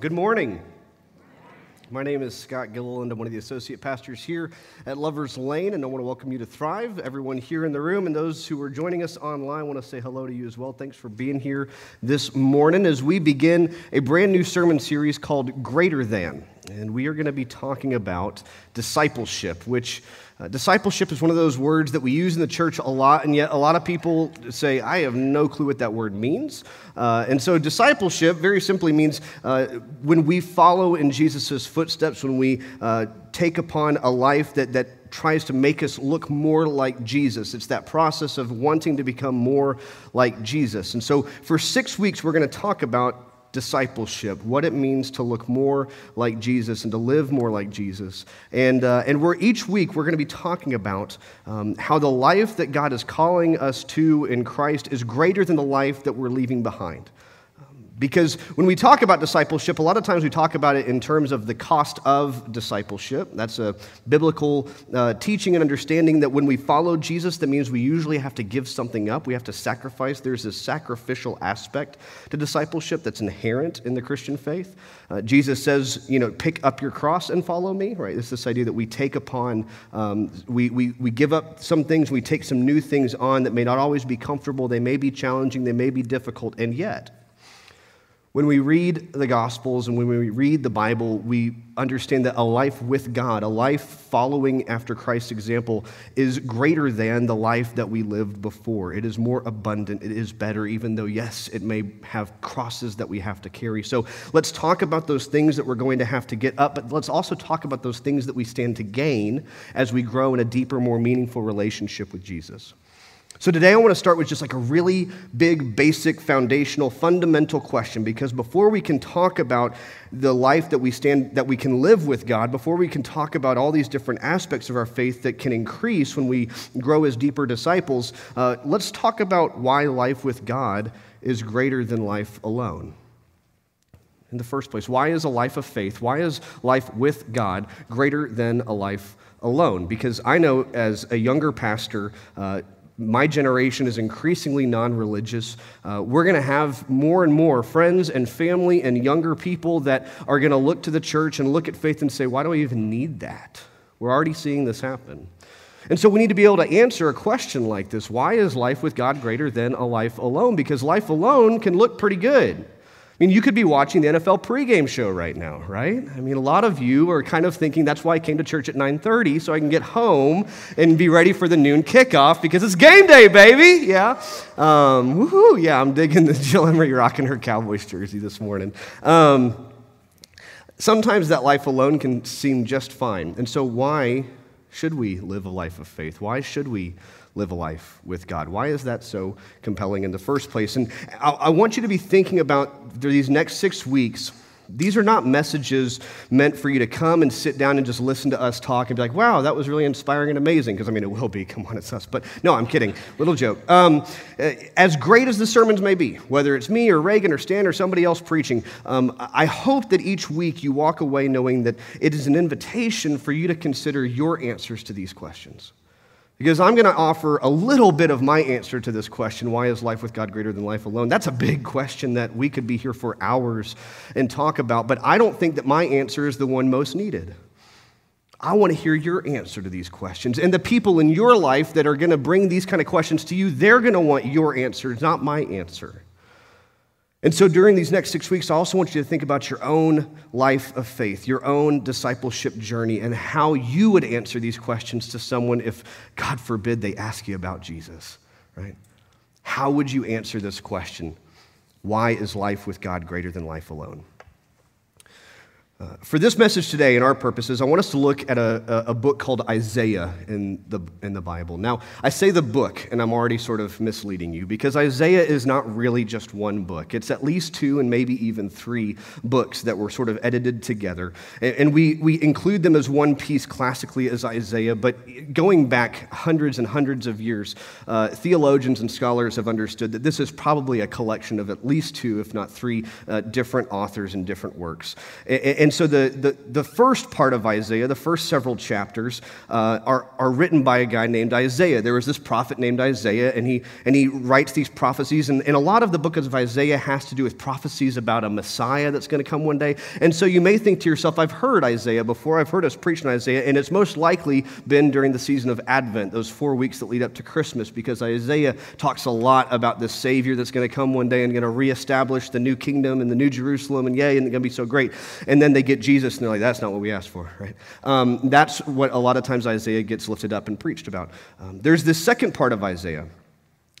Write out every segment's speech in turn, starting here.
Good morning. My name is Scott Gilliland. I'm one of the associate pastors here at Lover's Lane, and I want to welcome you to Thrive. Everyone here in the room and those who are joining us online, I want to say hello to you as well. Thanks for being here this morning as we begin a brand new sermon series called Greater Than. And we are going to be talking about discipleship, which uh, discipleship is one of those words that we use in the church a lot, and yet a lot of people say, I have no clue what that word means. Uh, and so, discipleship very simply means uh, when we follow in Jesus' footsteps, when we uh, take upon a life that, that tries to make us look more like Jesus. It's that process of wanting to become more like Jesus. And so, for six weeks, we're going to talk about discipleship, what it means to look more like Jesus and to live more like Jesus. And, uh, and we're, each week we're going to be talking about um, how the life that God is calling us to in Christ is greater than the life that we're leaving behind. Because when we talk about discipleship, a lot of times we talk about it in terms of the cost of discipleship. That's a biblical uh, teaching and understanding that when we follow Jesus, that means we usually have to give something up. We have to sacrifice. There's this sacrificial aspect to discipleship that's inherent in the Christian faith. Uh, Jesus says, you know, pick up your cross and follow me, right? It's this idea that we take upon, um, we, we, we give up some things, we take some new things on that may not always be comfortable, they may be challenging, they may be difficult, and yet, when we read the Gospels and when we read the Bible, we understand that a life with God, a life following after Christ's example, is greater than the life that we lived before. It is more abundant, it is better, even though, yes, it may have crosses that we have to carry. So let's talk about those things that we're going to have to get up, but let's also talk about those things that we stand to gain as we grow in a deeper, more meaningful relationship with Jesus. So today I want to start with just like a really big, basic, foundational, fundamental question because before we can talk about the life that we stand that we can live with God, before we can talk about all these different aspects of our faith that can increase when we grow as deeper disciples, uh, let's talk about why life with God is greater than life alone. In the first place, why is a life of faith, why is life with God greater than a life alone? Because I know as a younger pastor, uh, my generation is increasingly non religious. Uh, we're going to have more and more friends and family and younger people that are going to look to the church and look at faith and say, Why do I even need that? We're already seeing this happen. And so we need to be able to answer a question like this Why is life with God greater than a life alone? Because life alone can look pretty good. I mean, you could be watching the NFL pregame show right now, right? I mean, a lot of you are kind of thinking that's why I came to church at 9:30 so I can get home and be ready for the noon kickoff because it's game day, baby. Yeah, um, woohoo! Yeah, I'm digging the Jill Emery rocking her Cowboys jersey this morning. Um, sometimes that life alone can seem just fine, and so why should we live a life of faith? Why should we? live a life with God. Why is that so compelling in the first place? And I, I want you to be thinking about these next six weeks. These are not messages meant for you to come and sit down and just listen to us talk and be like, wow, that was really inspiring and amazing. Because, I mean, it will be. Come on, it's us. But no, I'm kidding. Little joke. Um, as great as the sermons may be, whether it's me or Reagan or Stan or somebody else preaching, um, I hope that each week you walk away knowing that it is an invitation for you to consider your answers to these questions. Because I'm going to offer a little bit of my answer to this question why is life with God greater than life alone? That's a big question that we could be here for hours and talk about, but I don't think that my answer is the one most needed. I want to hear your answer to these questions. And the people in your life that are going to bring these kind of questions to you, they're going to want your answer, not my answer. And so during these next six weeks, I also want you to think about your own life of faith, your own discipleship journey, and how you would answer these questions to someone if, God forbid, they ask you about Jesus, right? How would you answer this question? Why is life with God greater than life alone? Uh, for this message today and our purposes, I want us to look at a, a, book called Isaiah in the, in the Bible. Now, I say the book, and I'm already sort of misleading you because Isaiah is not really just one book. It's at least two and maybe even three books that were sort of edited together. And, and we, we include them as one piece classically as Isaiah, but going back hundreds and hundreds of years, uh, theologians and scholars have understood that this is probably a collection of at least two, if not three, uh, different authors and different works. And, and so the, the, the, first part of Isaiah, the first several chapters, uh, are, are written by a guy named Isaiah. There was this prophet named Isaiah, and he, and he writes these prophecies. And, and a lot of the book of Isaiah has to do with prophecies about a Messiah that's going to come one day. And so you may think to yourself, I've heard Isaiah before, I've heard us preach on Isaiah, and it's most likely been during the season of Advent, those four weeks that lead up to Christmas, because Isaiah talks a lot about this Savior that's going to come one day and going to reestablish the new kingdom and the new Jerusalem, and yay, and it's going to be so great. And then they get Jesus, and they're like, that's not what we asked for, right? Um, that's what a lot of times Isaiah gets lifted up and preached about. Um, there's this second part of Isaiah.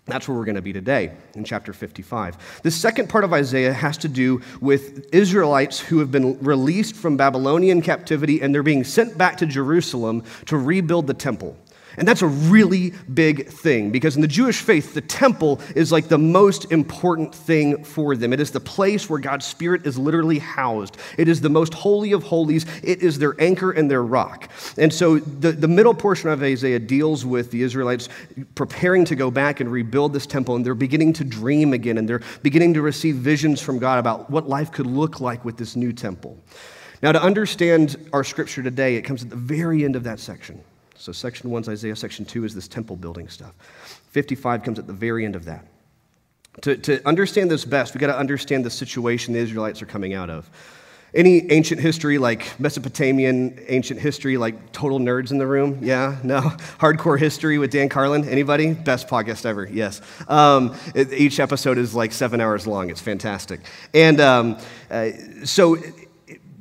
That's where we're going to be today in chapter 55. The second part of Isaiah has to do with Israelites who have been released from Babylonian captivity and they're being sent back to Jerusalem to rebuild the temple. And that's a really big thing because in the Jewish faith, the temple is like the most important thing for them. It is the place where God's Spirit is literally housed, it is the most holy of holies, it is their anchor and their rock. And so the, the middle portion of Isaiah deals with the Israelites preparing to go back and rebuild this temple, and they're beginning to dream again, and they're beginning to receive visions from God about what life could look like with this new temple. Now, to understand our scripture today, it comes at the very end of that section. So, section one's Isaiah, section two is this temple building stuff. 55 comes at the very end of that. To, to understand this best, we've got to understand the situation the Israelites are coming out of. Any ancient history, like Mesopotamian ancient history, like total nerds in the room? Yeah? No? Hardcore history with Dan Carlin? Anybody? Best podcast ever, yes. Um, each episode is like seven hours long. It's fantastic. And um, uh, so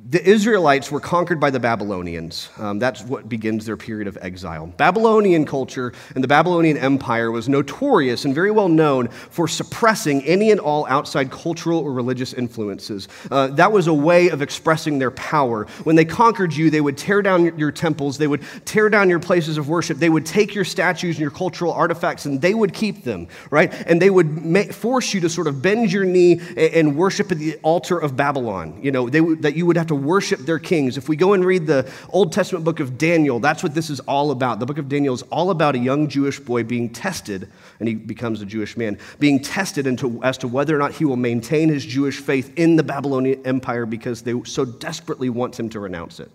the Israelites were conquered by the Babylonians. Um, that's what begins their period of exile. Babylonian culture and the Babylonian Empire was notorious and very well known for suppressing any and all outside cultural or religious influences. Uh, that was a way of expressing their power. When they conquered you, they would tear down your temples, they would tear down your places of worship, they would take your statues and your cultural artifacts and they would keep them, right? And they would force you to sort of bend your knee and, and worship at the altar of Babylon. You know, they, that you would have to worship their kings. If we go and read the Old Testament book of Daniel, that's what this is all about. The book of Daniel is all about a young Jewish boy being tested, and he becomes a Jewish man, being tested into, as to whether or not he will maintain his Jewish faith in the Babylonian Empire because they so desperately want him to renounce it.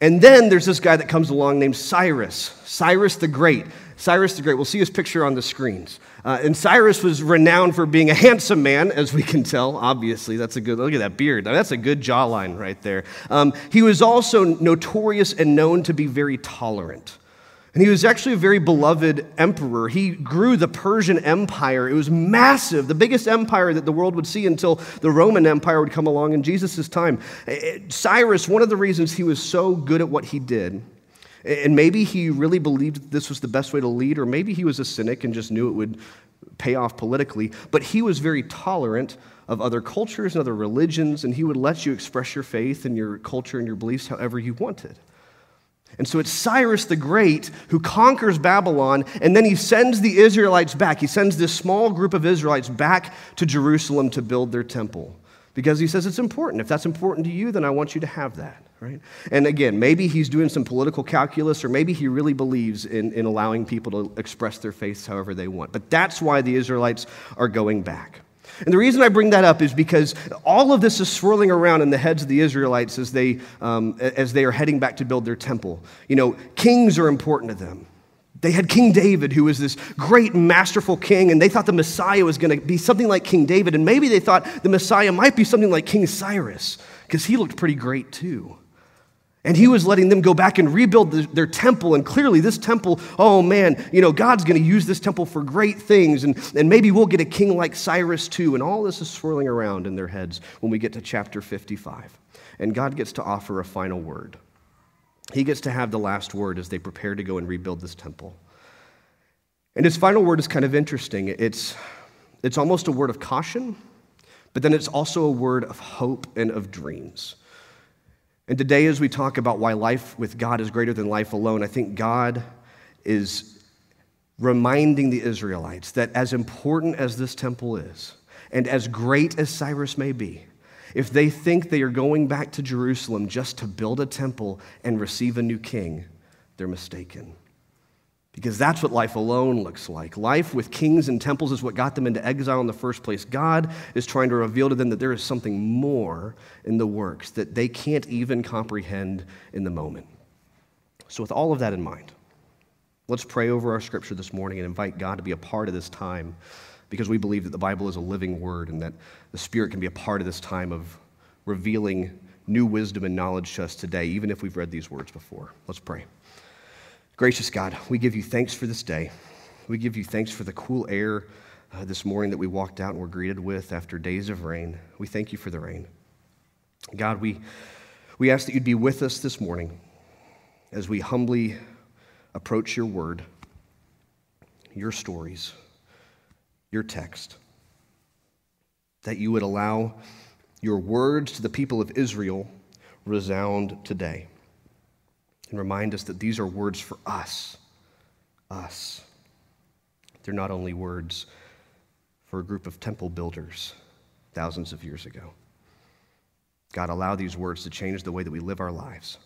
And then there's this guy that comes along named Cyrus, Cyrus the Great. Cyrus the Great, we'll see his picture on the screens. Uh, and Cyrus was renowned for being a handsome man, as we can tell, obviously. That's a good, look at that beard. That's a good jawline right there. Um, he was also notorious and known to be very tolerant. And he was actually a very beloved emperor. He grew the Persian Empire. It was massive, the biggest empire that the world would see until the Roman Empire would come along in Jesus' time. Eh, eh, Cyrus, one of the reasons he was so good at what he did and maybe he really believed this was the best way to lead, or maybe he was a cynic and just knew it would pay off politically. But he was very tolerant of other cultures and other religions, and he would let you express your faith and your culture and your beliefs however you wanted. And so it's Cyrus the Great who conquers Babylon, and then he sends the Israelites back. He sends this small group of Israelites back to Jerusalem to build their temple because he says it's important. If that's important to you, then I want you to have that right? And again, maybe he's doing some political calculus, or maybe he really believes in, in allowing people to express their faiths however they want. But that's why the Israelites are going back. And the reason I bring that up is because all of this is swirling around in the heads of the Israelites as they, um, as they are heading back to build their temple. You know, kings are important to them. They had King David, who was this great, masterful king, and they thought the Messiah was going to be something like King David. And maybe they thought the Messiah might be something like King Cyrus, because he looked pretty great too. And he was letting them go back and rebuild the, their temple. And clearly, this temple, oh man, you know, God's going to use this temple for great things. And, and maybe we'll get a king like Cyrus too. And all this is swirling around in their heads when we get to chapter 55. And God gets to offer a final word. He gets to have the last word as they prepare to go and rebuild this temple. And his final word is kind of interesting. It's, it's almost a word of caution, but then it's also a word of hope and of dreams. And today, as we talk about why life with God is greater than life alone, I think God is reminding the Israelites that as important as this temple is, and as great as Cyrus may be, if they think they are going back to Jerusalem just to build a temple and receive a new king, they're mistaken. Because that's what life alone looks like. Life with kings and temples is what got them into exile in the first place. God is trying to reveal to them that there is something more in the works that they can't even comprehend in the moment. So, with all of that in mind, let's pray over our scripture this morning and invite God to be a part of this time because we believe that the Bible is a living word and that the Spirit can be a part of this time of revealing new wisdom and knowledge to us today, even if we've read these words before. Let's pray. Gracious God, we give you thanks for this day. We give you thanks for the cool air uh, this morning that we walked out and were greeted with after days of rain. We thank you for the rain. God, we, we ask that you'd be with us this morning as we humbly approach your word, your stories, your text. That you would allow your words to the people of Israel resound today and remind us that these are words for us. Us. They're not only words for a group of temple builders thousands of years ago. God, allow these words to change the way that we live our lives.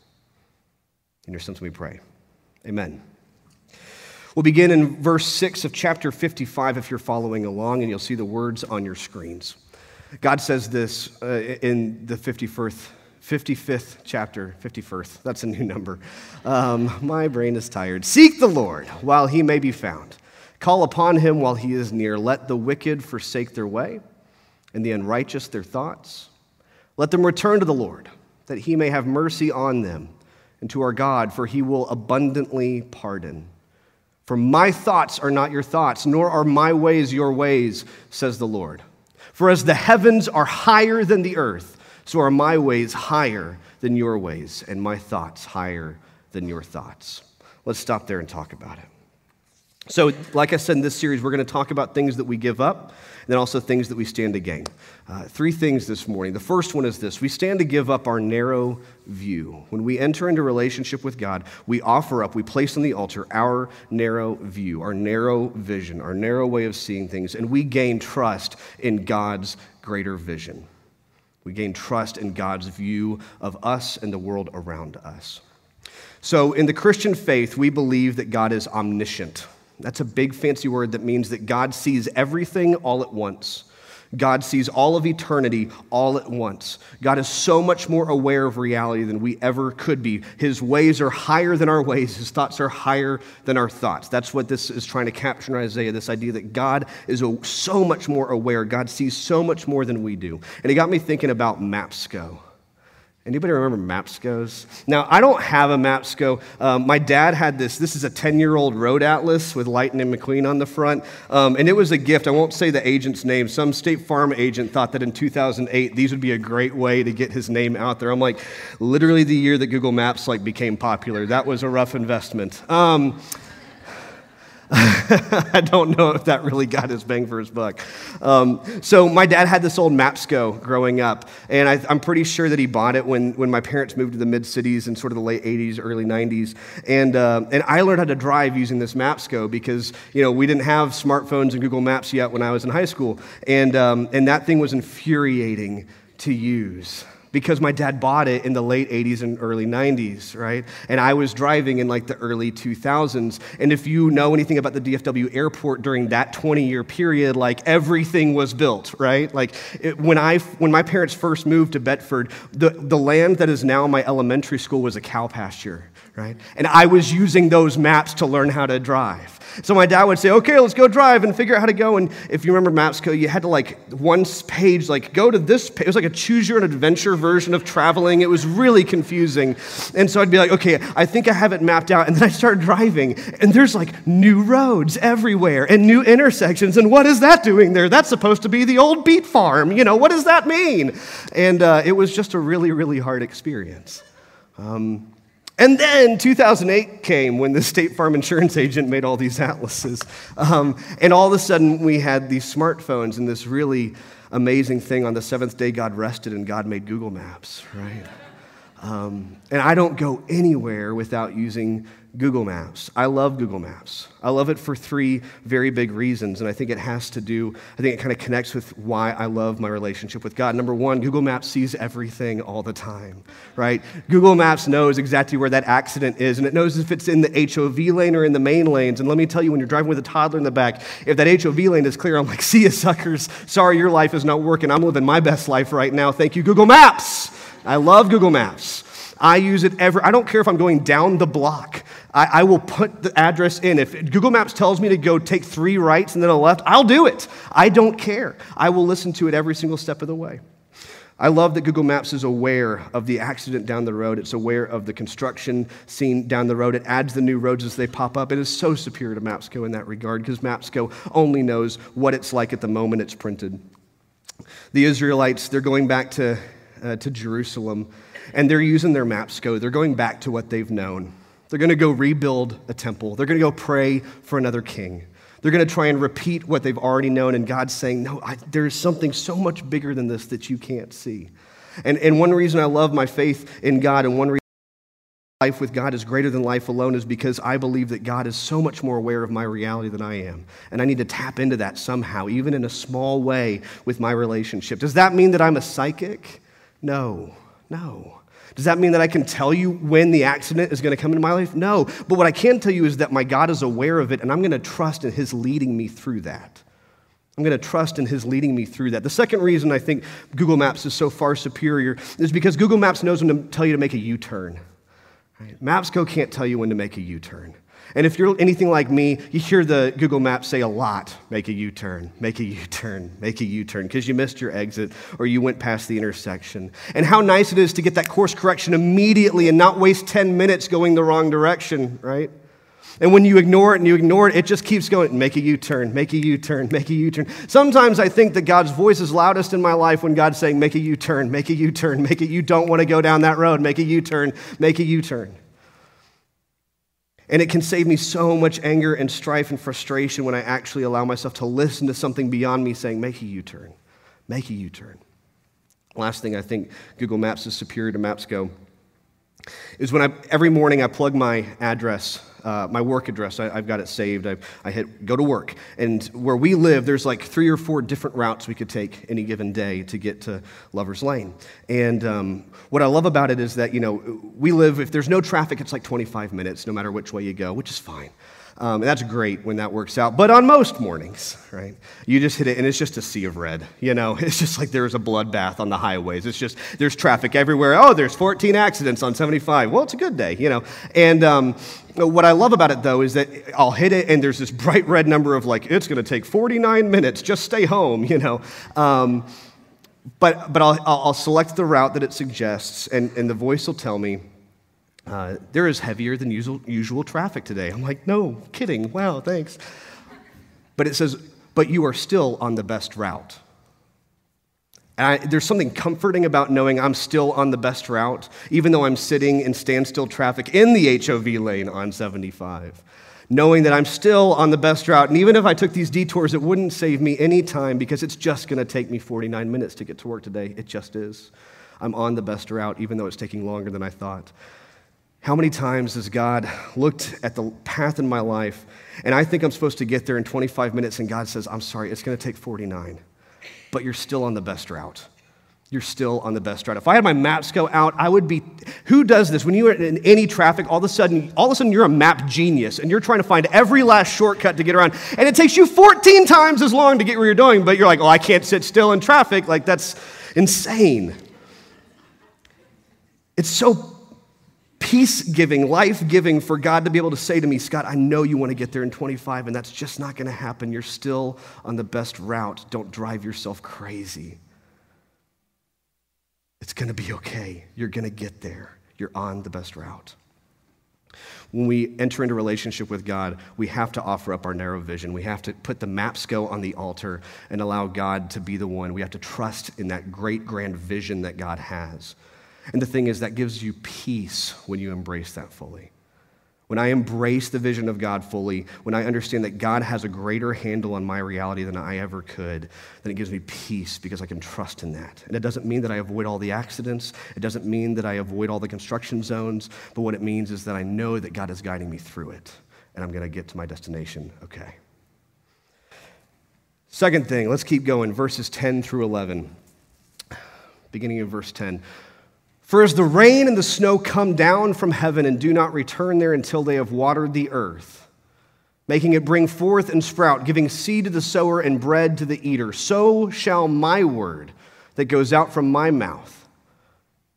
In your sense, we pray. Amen. We'll begin in verse 6 of chapter 55 if you're following along, and you'll see the words on your screens. God says this uh, in the 51st 55th chapter, 51st. That's a new number. Um, my brain is tired. Seek the Lord while he may be found. Call upon him while he is near. Let the wicked forsake their way, and the unrighteous their thoughts. Let them return to the Lord, that he may have mercy on them, and to our God, for he will abundantly pardon. For my thoughts are not your thoughts, nor are my ways your ways, says the Lord. For as the heavens are higher than the earth, so are my ways higher than your ways, and my thoughts higher than your thoughts. Let's stop there and talk about it. So, like I said in this series, we're going to talk about things that we give up, and then also things that we stand to gain. Uh, three things this morning. The first one is this we stand to give up our narrow view. When we enter into relationship with God, we offer up, we place on the altar our narrow view, our narrow vision, our narrow way of seeing things, and we gain trust in God's greater vision. We gain trust in God's view of us and the world around us. So, in the Christian faith, we believe that God is omniscient. That's a big fancy word that means that God sees everything all at once. God sees all of eternity all at once. God is so much more aware of reality than we ever could be. His ways are higher than our ways, His thoughts are higher than our thoughts. That's what this is trying to capture in Isaiah this idea that God is so much more aware. God sees so much more than we do. And it got me thinking about MAPSCO. Anybody remember Mapscos? Now, I don't have a Mapsco. Um, my dad had this. This is a 10 year old road atlas with Lightning McQueen on the front. Um, and it was a gift. I won't say the agent's name. Some State Farm agent thought that in 2008, these would be a great way to get his name out there. I'm like, literally the year that Google Maps like became popular. That was a rough investment. Um, I don't know if that really got his bang for his buck. Um, so my dad had this old Mapsco growing up, and I, am pretty sure that he bought it when, when my parents moved to the mid cities in sort of the late 80s, early 90s. And, uh, and I learned how to drive using this Mapsco because you know we didn't have smartphones and Google Maps yet when I was in high school, and um, and that thing was infuriating to use because my dad bought it in the late 80s and early 90s, right? And I was driving in like the early 2000s. And if you know anything about the DFW airport during that 20 year period, like everything was built, right? Like it, when, I, when my parents first moved to Bedford, the, the land that is now my elementary school was a cow pasture, right? And I was using those maps to learn how to drive. So my dad would say, okay, let's go drive and figure out how to go. And if you remember Mapsco, you had to like one page, like go to this page. It was like a choose your own adventure version of traveling. It was really confusing. And so I'd be like, okay, I think I have it mapped out. And then I start driving and there's like new roads everywhere and new intersections. And what is that doing there? That's supposed to be the old beet farm. You know, what does that mean? And uh, it was just a really, really hard experience. Um, and then 2008 came when the State Farm insurance agent made all these atlases. Um, and all of a sudden, we had these smartphones and this really amazing thing on the seventh day God rested and God made Google Maps, right? Um, and I don't go anywhere without using Google Maps. I love Google Maps. I love it for three very big reasons, and I think it has to do, I think it kind of connects with why I love my relationship with God. Number one, Google Maps sees everything all the time, right? Google Maps knows exactly where that accident is, and it knows if it's in the HOV lane or in the main lanes. And let me tell you, when you're driving with a toddler in the back, if that HOV lane is clear, I'm like, see you, suckers. Sorry, your life is not working. I'm living my best life right now. Thank you, Google Maps. I love Google Maps. I use it ever. I don't care if I'm going down the block. I, I, will put the address in. If Google Maps tells me to go take three rights and then a left, I'll do it. I don't care. I will listen to it every single step of the way. I love that Google Maps is aware of the accident down the road. It's aware of the construction scene down the road. It adds the new roads as they pop up. It is so superior to Mapsco in that regard because Mapsco only knows what it's like at the moment it's printed. The Israelites, they're going back to, uh, to Jerusalem and they're using their Mapsco. They're going back to what they've known. They're going to go rebuild a temple. They're going to go pray for another king. They're going to try and repeat what they've already known. And God's saying, No, I, there's something so much bigger than this that you can't see. And, and one reason I love my faith in God, and one reason life with God is greater than life alone, is because I believe that God is so much more aware of my reality than I am. And I need to tap into that somehow, even in a small way, with my relationship. Does that mean that I'm a psychic? No, no. Does that mean that I can tell you when the accident is going to come into my life? No. But what I can tell you is that my God is aware of it, and I'm going to trust in His leading me through that. I'm going to trust in His leading me through that. The second reason I think Google Maps is so far superior is because Google Maps knows when to tell you to make a U turn. Right? Mapsco can't tell you when to make a U turn. And if you're anything like me, you hear the Google Maps say a lot make a U turn, make a U turn, make a U turn, because you missed your exit or you went past the intersection. And how nice it is to get that course correction immediately and not waste 10 minutes going the wrong direction, right? And when you ignore it and you ignore it, it just keeps going. Make a U turn, make a U turn, make a U turn. Sometimes I think that God's voice is loudest in my life when God's saying, Make a U turn, make a U turn, make it. You don't want to go down that road, make a U turn, make a U turn. And it can save me so much anger and strife and frustration when I actually allow myself to listen to something beyond me saying, make a U turn, make a U turn. Last thing I think Google Maps is superior to Mapsco is when I, every morning I plug my address uh, my work address. I, have got it saved. I've, I hit go to work. And where we live, there's like three or four different routes we could take any given day to get to Lover's Lane. And um, what I love about it is that, you know, we live, if there's no traffic, it's like 25 minutes no matter which way you go, which is fine. Um, and that's great when that works out. But on most mornings, right, you just hit it and it's just a sea of red. You know, it's just like there's a bloodbath on the highways. It's just, there's traffic everywhere. Oh, there's 14 accidents on 75. Well, it's a good day, you know. And um, what I love about it, though, is that I'll hit it and there's this bright red number of like, it's going to take 49 minutes, just stay home, you know. Um, but but I'll, I'll select the route that it suggests, and, and the voice will tell me, uh, there is heavier than usual, usual traffic today. I'm like, no, kidding. Wow, thanks. But it says, but you are still on the best route. And I, there's something comforting about knowing I'm still on the best route, even though I'm sitting in standstill traffic in the HOV lane on 75. Knowing that I'm still on the best route. And even if I took these detours, it wouldn't save me any time because it's just going to take me 49 minutes to get to work today. It just is. I'm on the best route, even though it's taking longer than I thought. How many times has God looked at the path in my life and I think I'm supposed to get there in 25 minutes and God says, I'm sorry, it's going to take 49, but you're still on the best route. You're still on the best route. If I had my Mapsco out, I would be. Who does this? When you're in any traffic, all of a sudden, all of a sudden, you're a map genius, and you're trying to find every last shortcut to get around, and it takes you 14 times as long to get where you're going. But you're like, "Oh, I can't sit still in traffic." Like that's insane. It's so peace giving, life giving for God to be able to say to me, Scott, I know you want to get there in 25, and that's just not going to happen. You're still on the best route. Don't drive yourself crazy. It's going to be okay. You're going to get there. You're on the best route. When we enter into relationship with God, we have to offer up our narrow vision. We have to put the Mapsco on the altar and allow God to be the one. We have to trust in that great, grand vision that God has. And the thing is, that gives you peace when you embrace that fully. when I embrace the vision of God fully, when I understand that God has a greater handle on my reality than I ever could, then it gives me peace because I can trust in that. And it doesn't mean that I avoid all the accidents, it doesn't mean that I avoid all the construction zones, but what it means is that I know that God is guiding me through it, and I'm going to get to my destination okay. Second thing, let's keep going, verses 10 through 11. Beginning of verse 10. For as the rain and the snow come down from heaven and do not return there until they have watered the earth, making it bring forth and sprout, giving seed to the sower and bread to the eater, so shall my word that goes out from my mouth.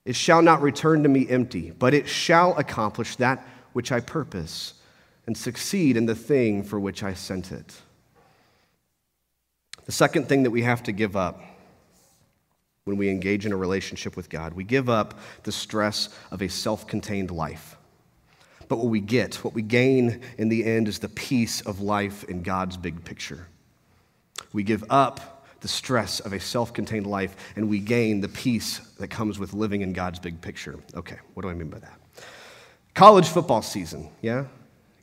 It shall not return to me empty, but it shall accomplish that which I purpose and succeed in the thing for which I sent it. The second thing that we have to give up when we engage in a relationship with God. We give up the stress of a self contained life. But what we get, what we gain in the end, is the peace of life in God's big picture. We give up the stress of a self contained life and we gain the peace that comes with living in God's big picture. Okay, what do I mean by that? College football season, yeah?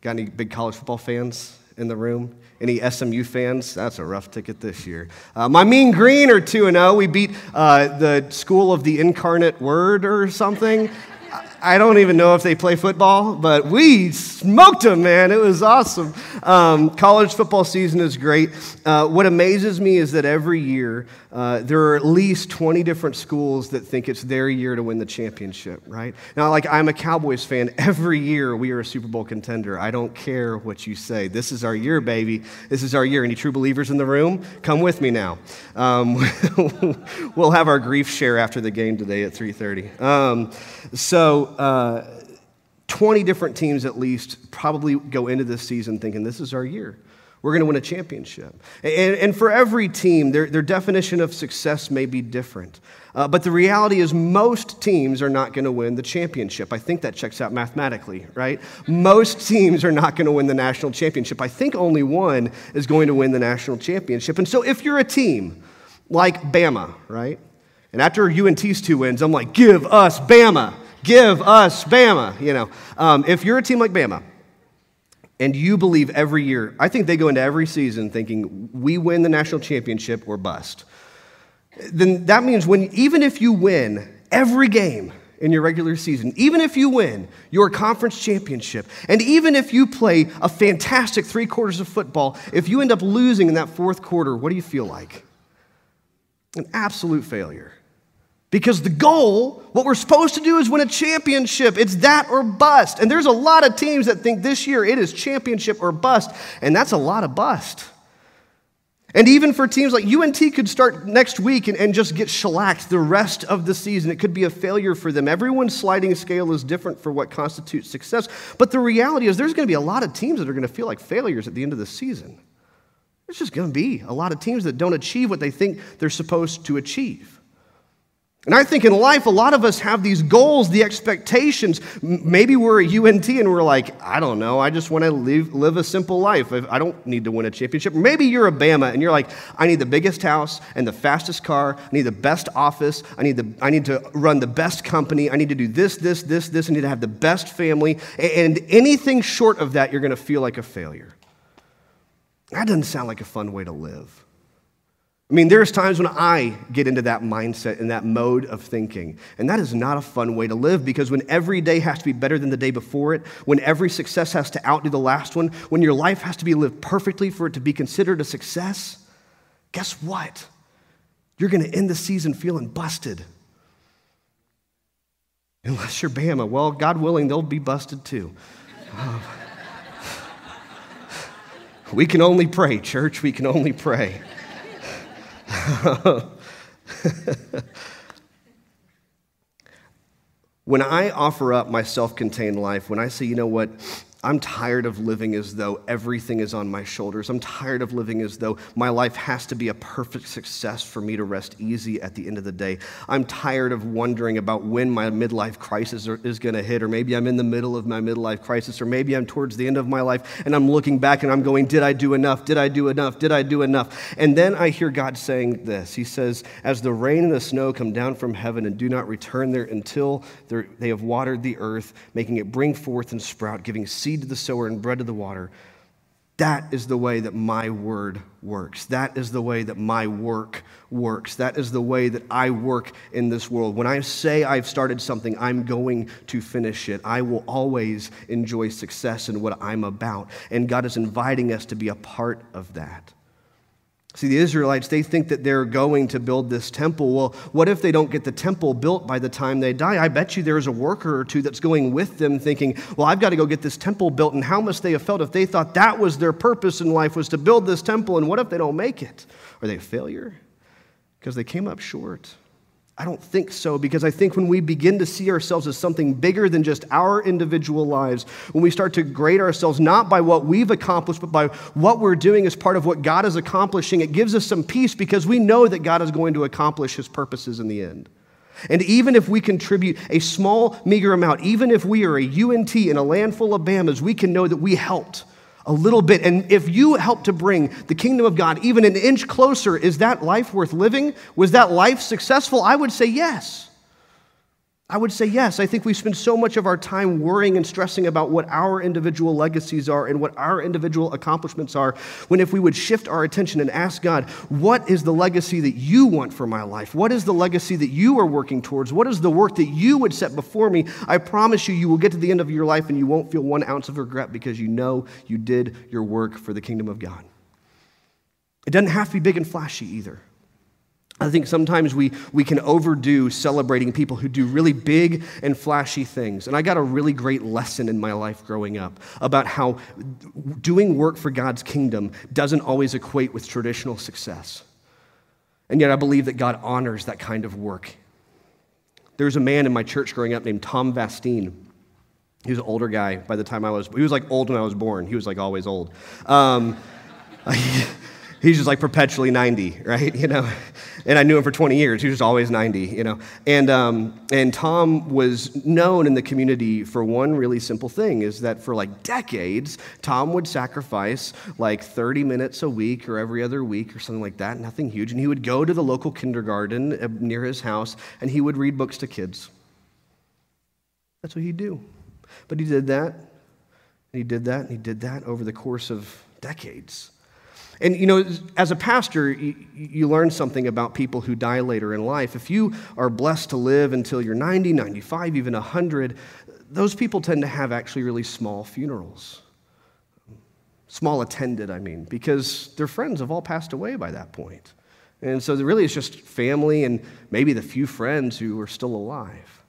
Got any big college football fans in the room? Any SMU fans? That's a rough ticket this year. Uh, my Mean Green are 2 0. We beat uh, the School of the Incarnate Word or something. I don't even know if they play football, but we smoked them, man. It was awesome. Um, college football season is great. Uh, what amazes me is that every year uh, there are at least 20 different schools that think it's their year to win the championship, right? Now, like I'm a Cowboys fan. Every year we are a Super Bowl contender. I don't care what you say. This is our year, baby. This is our year. Any true believers in the room? Come with me now. Um, we'll have our grief share after the game today at 3:30. Um, so uh, 20 different teams at least probably go into this season thinking this is our year. We're going to win a championship. And, and for every team, their, their definition of success may be different. Uh, but the reality is, most teams are not going to win the championship. I think that checks out mathematically, right? Most teams are not going to win the national championship. I think only one is going to win the national championship. And so, if you're a team like Bama, right? And after UNT's two wins, I'm like, give us Bama. Give us Bama. You know, um, if you're a team like Bama and you believe every year, I think they go into every season thinking we win the national championship or bust. Then that means when even if you win every game in your regular season, even if you win your conference championship, and even if you play a fantastic three quarters of football, if you end up losing in that fourth quarter, what do you feel like? An absolute failure. Because the goal, what we're supposed to do is win a championship. It's that or bust. And there's a lot of teams that think this year it is championship or bust, and that's a lot of bust. And even for teams like UNT could start next week and, and just get shellacked the rest of the season. It could be a failure for them. Everyone's sliding scale is different for what constitutes success. But the reality is there's going to be a lot of teams that are going to feel like failures at the end of the season. There's just going to be a lot of teams that don't achieve what they think they're supposed to achieve. And I think in life, a lot of us have these goals, the expectations. Maybe we're at UNT and we're like, I don't know, I just want to live, live a simple life. I don't need to win a championship. Maybe you're a Bama and you're like, I need the biggest house and the fastest car. I need the best office. I need, the, I need to run the best company. I need to do this, this, this, this. I need to have the best family. And anything short of that, you're going to feel like a failure. That doesn't sound like a fun way to live. I mean, there's times when I get into that mindset and that mode of thinking. And that is not a fun way to live because when every day has to be better than the day before it, when every success has to outdo the last one, when your life has to be lived perfectly for it to be considered a success, guess what? You're going to end the season feeling busted. Unless you're Bama. Well, God willing, they'll be busted too. Um, we can only pray, church. We can only pray. When I offer up my self contained life, when I say, you know what, I'm tired of living as though everything is on my shoulders. I'm tired of living as though my life has to be a perfect success for me to rest easy at the end of the day. I'm tired of wondering about when my midlife crisis is going to hit, or maybe I'm in the middle of my midlife crisis, or maybe I'm towards the end of my life and I'm looking back and I'm going, Did I do enough? Did I do enough? Did I do enough? And then I hear God saying this He says, As the rain and the snow come down from heaven and do not return there until they have watered the earth, making it bring forth and sprout, giving seed seed to the sower and bread to the water. That is the way that my word works. That is the way that my work works. That is the way that I work in this world. When I say I've started something, I'm going to finish it. I will always enjoy success in what I'm about. And God is inviting us to be a part of that. See, the Israelites, they think that they're going to build this temple. Well, what if they don't get the temple built by the time they die? I bet you there's a worker or two that's going with them thinking, well, I've got to go get this temple built. And how must they have felt if they thought that was their purpose in life was to build this temple? And what if they don't make it? Are they a failure? Because they came up short. I don't think so because I think when we begin to see ourselves as something bigger than just our individual lives, when we start to grade ourselves not by what we've accomplished, but by what we're doing as part of what God is accomplishing, it gives us some peace because we know that God is going to accomplish his purposes in the end. And even if we contribute a small, meager amount, even if we are a UNT in a land full of Bamas, we can know that we helped a little bit. And if you help to bring the kingdom of God even an inch closer, is that life worth living? Was that life successful? I would say yes. I would say yes. I think we spend so much of our time worrying and stressing about what our individual legacies are and what our individual accomplishments are, when if we would shift our attention and ask God, what is the legacy that you want for my life? What is the legacy that you are working towards? What is the work that you would set before me? I promise you, you will get to the end of your life and you won't feel one ounce of regret because you know you did your work for the kingdom of God. It doesn't have to be big and flashy either. I think sometimes we, we can overdo celebrating people who do really big and flashy things. And I got a really great lesson in my life growing up about how doing work for God's kingdom doesn't always equate with traditional success. And yet I believe that God honors that kind of work. There was a man in my church growing up named Tom Vastine. He was an older guy by the time I was, he was like old when I was born. He was like always old. Um, he's just like perpetually 90, right? You know, and I knew him for 20 years. He was always 90, you know. And, um, and Tom was known in the community for one really simple thing is that for like decades, Tom would sacrifice like 30 minutes a week or every other week or something like that, nothing huge. And he would go to the local kindergarten uh, near his house and he would read books to kids. That's what he'd do. But he did that, and he did that, and he did that over the course of decades. And you know, as a pastor, you, you, learn something about people who die later in life. If you are blessed to live until you're 90, 95, even 100, those people tend to have actually really small funerals. Small attended, I mean, because their friends have all passed away by that point. And so really it's just family and maybe the few friends who are still alive.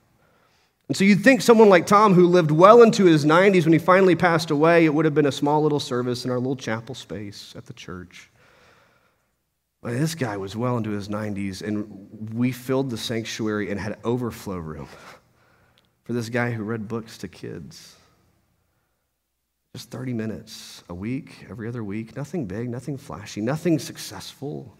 And so you'd think someone like Tom, who lived well into his 90s when he finally passed away, it would have been a small little service in our little chapel space at the church. But this guy was well into his 90s, and we filled the sanctuary and had overflow room for this guy who read books to kids. Just 30 minutes a week, every other week, nothing big, nothing flashy, nothing successful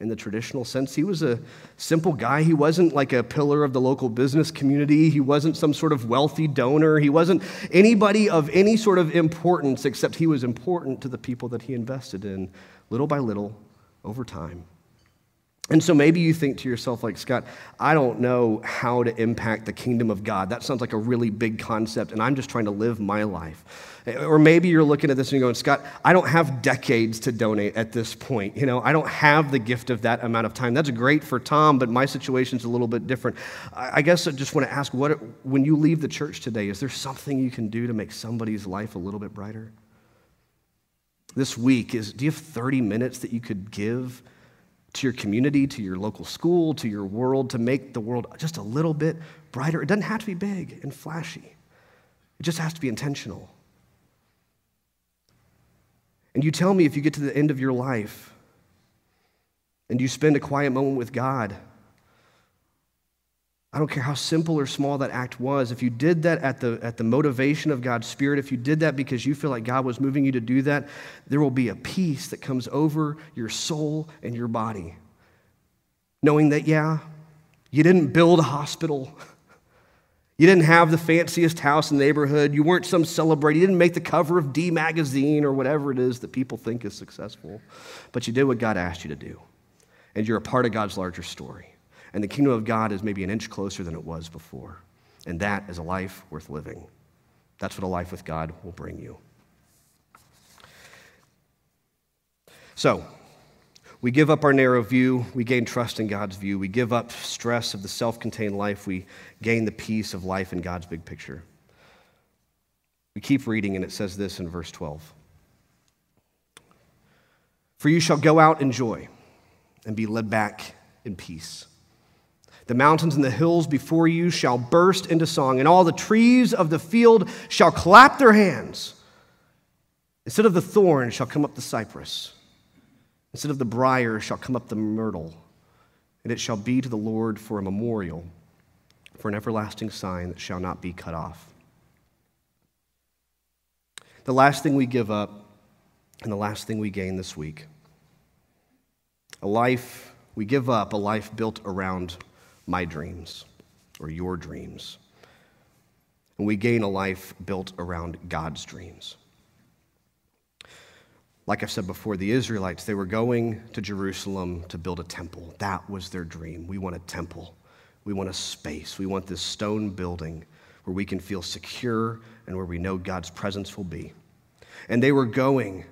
in the traditional sense. He was a simple guy. He wasn't like a pillar of the local business community. He wasn't some sort of wealthy donor. He wasn't anybody of any sort of importance, except he was important to the people that he invested in, little by little, over time. And so maybe you think to yourself, like, Scott, I don't know how to impact the kingdom of God. That sounds like a really big concept, and I'm just trying to live my life. Or maybe you're looking at this and you're going, Scott, I don't have decades to donate at this point. You know, I don't have the gift of that amount of time. That's great for Tom, but my situation's a little bit different. I guess I just want to ask, what, when you leave the church today, is there something you can do to make somebody's life a little bit brighter? This week, is, do you have 30 minutes that you could give? to your community, to your local school, to your world, to make the world just a little bit brighter. It doesn't have to be big and flashy, it just has to be intentional. And you tell me if you get to the end of your life and you spend a quiet moment with God I don't care how simple or small that act was. If you did that at the, at the motivation of God's Spirit, if you did that because you feel like God was moving you to do that, there will be a peace that comes over your soul and your body. Knowing that, yeah, you didn't build a hospital. You didn't have the fanciest house in the neighborhood. You weren't some celebrity. You didn't make the cover of D magazine or whatever it is that people think is successful. But you did what God asked you to do. And you're a part of God's larger story and the kingdom of God is maybe an inch closer than it was before. And that is a life worth living. That's what a life with God will bring you. So, we give up our narrow view, we gain trust in God's view, we give up stress of the self contained life, we gain the peace of life in God's big picture. We keep reading, and it says this in verse 12 For you shall go out in joy and be led back in peace. The mountains and the hills before you shall burst into song, and all the trees of the field shall clap their hands. Instead of the thorn shall come up the cypress, instead of the brier shall come up the myrtle, and it shall be to the Lord for a memorial, for an everlasting sign that shall not be cut off. The last thing we give up, and the last thing we gain this week a life, we give up a life built around my dreams or your dreams. And we gain a life built around God's dreams. Like I've said before, the Israelites, they were going to Jerusalem to build a temple. That was their dream. We want a temple. We want a space. We want this stone building where we can feel secure and where we know God's presence will be. And they were going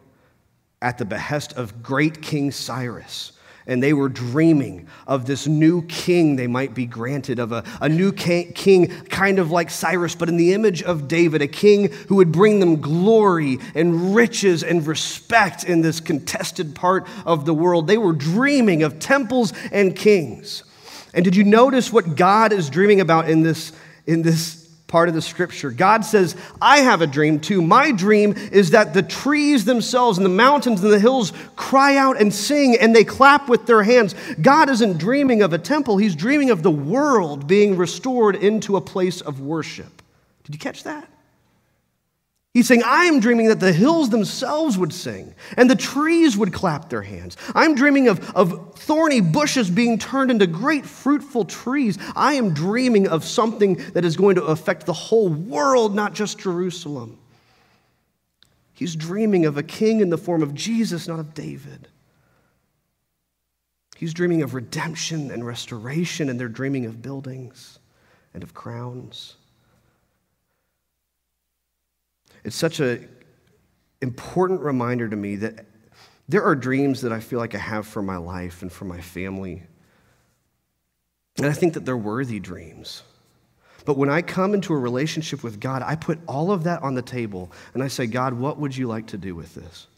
at the behest of great King Cyrus and they were dreaming of this new king they might be granted, of a, a new king, kind of like Cyrus, but in the image of David, a king who would bring them glory and riches and respect in this contested part of the world. They were dreaming of temples and kings. And did you notice what God is dreaming about in this, in this part of the scripture. God says, I have a dream too. My dream is that the trees themselves and the mountains and the hills cry out and sing and they clap with their hands. God isn't dreaming of a temple, He's dreaming of the world being restored into a place of worship. Did you catch that? He's saying, I am dreaming that the hills themselves would sing and the trees would clap their hands. I'm dreaming of, of thorny bushes being turned into great fruitful trees. I am dreaming of something that is going to affect the whole world, not just Jerusalem. He's dreaming of a king in the form of Jesus, not of David. He's dreaming of redemption and restoration, and they're dreaming of buildings and of crowns. It's such an important reminder to me that there are dreams that I feel like I have for my life and for my family. And I think that they're worthy dreams. But when I come into a relationship with God, I put all of that on the table and I say, God, what would you like to do with this?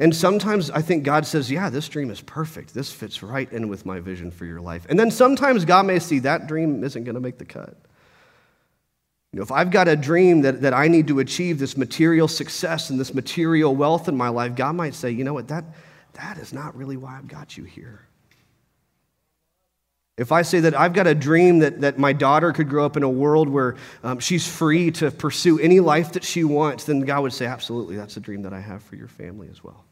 And sometimes I think God says, Yeah, this dream is perfect. This fits right in with my vision for your life. And then sometimes God may see that dream isn't going to make the cut. You know, if I've got a dream that, that I need to achieve this material success and this material wealth in my life, God might say, you know what, that, that is not really why I've got you here. If I say that I've got a dream that, that my daughter could grow up in a world where um, she's free to pursue any life that she wants, then God would say, absolutely, that's a dream that I have for your family as well.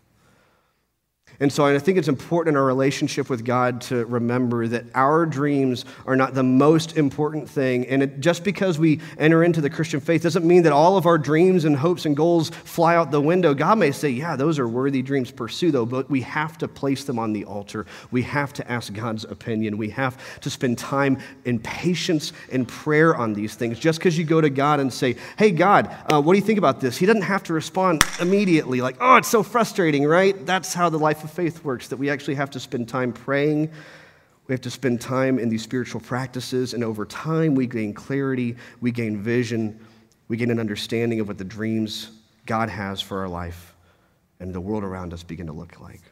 And so I think it's important in our relationship with God to remember that our dreams are not the most important thing. And it, just because we enter into the Christian faith doesn't mean that all of our dreams and hopes and goals fly out the window. God may say, yeah, those are worthy dreams, pursue those, but we have to place them on the altar. We have to ask God's opinion. We have to spend time in patience and prayer on these things. Just because you go to God and say, hey, God, uh, what do you think about this? He doesn't have to respond immediately, like, oh, it's so frustrating, right? That's how the life of faith works, that we actually have to spend time praying. We have to spend time in these spiritual practices, and over time, we gain clarity, we gain vision, we gain an understanding of what the dreams God has for our life and the world around us begin to look like.